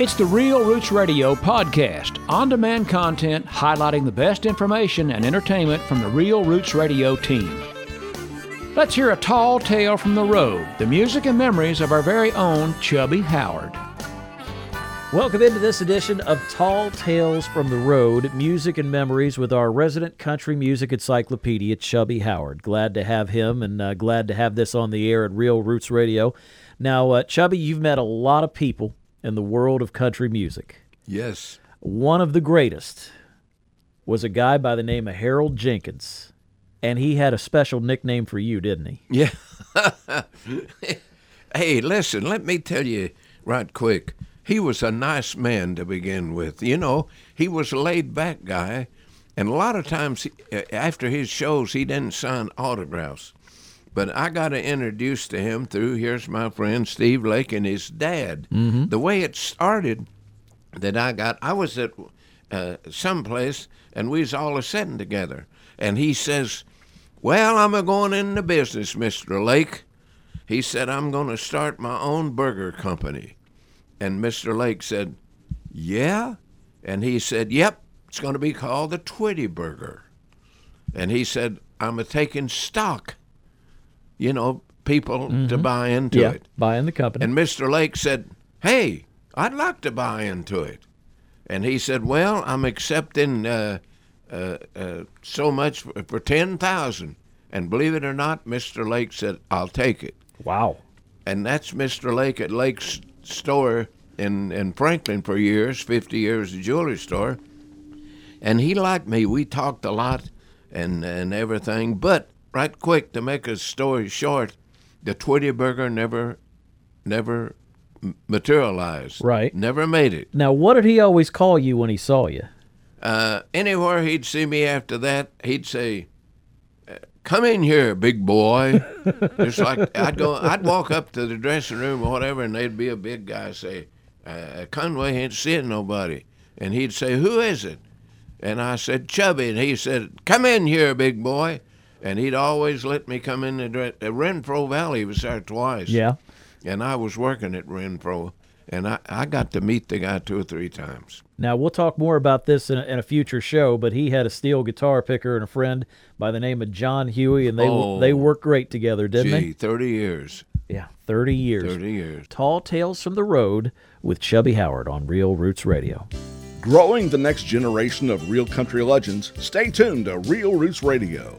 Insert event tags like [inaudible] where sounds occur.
It's the Real Roots Radio podcast, on demand content highlighting the best information and entertainment from the Real Roots Radio team. Let's hear a tall tale from the road, the music and memories of our very own Chubby Howard. Welcome into this edition of Tall Tales from the Road, music and memories with our resident country music encyclopedia, Chubby Howard. Glad to have him and uh, glad to have this on the air at Real Roots Radio. Now, uh, Chubby, you've met a lot of people in the world of country music. Yes. One of the greatest was a guy by the name of Harold Jenkins, and he had a special nickname for you, didn't he? Yeah. [laughs] hey, listen, let me tell you right quick. He was a nice man to begin with. You know, he was a laid back guy, and a lot of times uh, after his shows, he didn't sign autographs. But I got introduced to him through here's my friend Steve Lake and his dad. Mm-hmm. The way it started, that I got, I was at uh, someplace and we was all a sitting together, and he says, "Well, I'm a going into business, Mister Lake." He said, "I'm going to start my own burger company," and Mister Lake said, "Yeah," and he said, "Yep, it's going to be called the Twitty Burger," and he said, "I'm a taking stock." You know, people to buy into yeah, it. buy in the company. And Mr. Lake said, Hey, I'd like to buy into it. And he said, Well, I'm accepting uh, uh, uh, so much for, for 10000 And believe it or not, Mr. Lake said, I'll take it. wow. And that's Mr. Lake at Lake's store in, in Franklin for years, 50 years, a jewelry store. And he liked me. We talked a lot and, and everything. But right quick to make a story short, the Twitty Burger never, never materialized. Right. Never made it. Now, what did he always call you when he saw you? Uh, anywhere he'd see me after that, he'd say, uh, "Come in here, big boy." [laughs] Just like I'd go, I'd walk up to the dressing room or whatever, and there'd be a big guy say, uh, "Conway ain't seeing nobody," and he'd say, "Who is it?" And I said, "Chubby," and he said, "Come in here, big boy." And he'd always let me come in the dress. Uh, Renfro Valley was there twice. Yeah. And I was working at Renfro, and I, I got to meet the guy two or three times. Now we'll talk more about this in a, in a future show, but he had a steel guitar picker and a friend by the name of John Hughey, and they Oh. they worked great together, didn't they? 30 years. Yeah, thirty years. 30 years. Tall Tales from the Road with Chubby Howard on Real Roots Radio. Growing the next generation of real country legends, stay tuned to Real Roots Radio.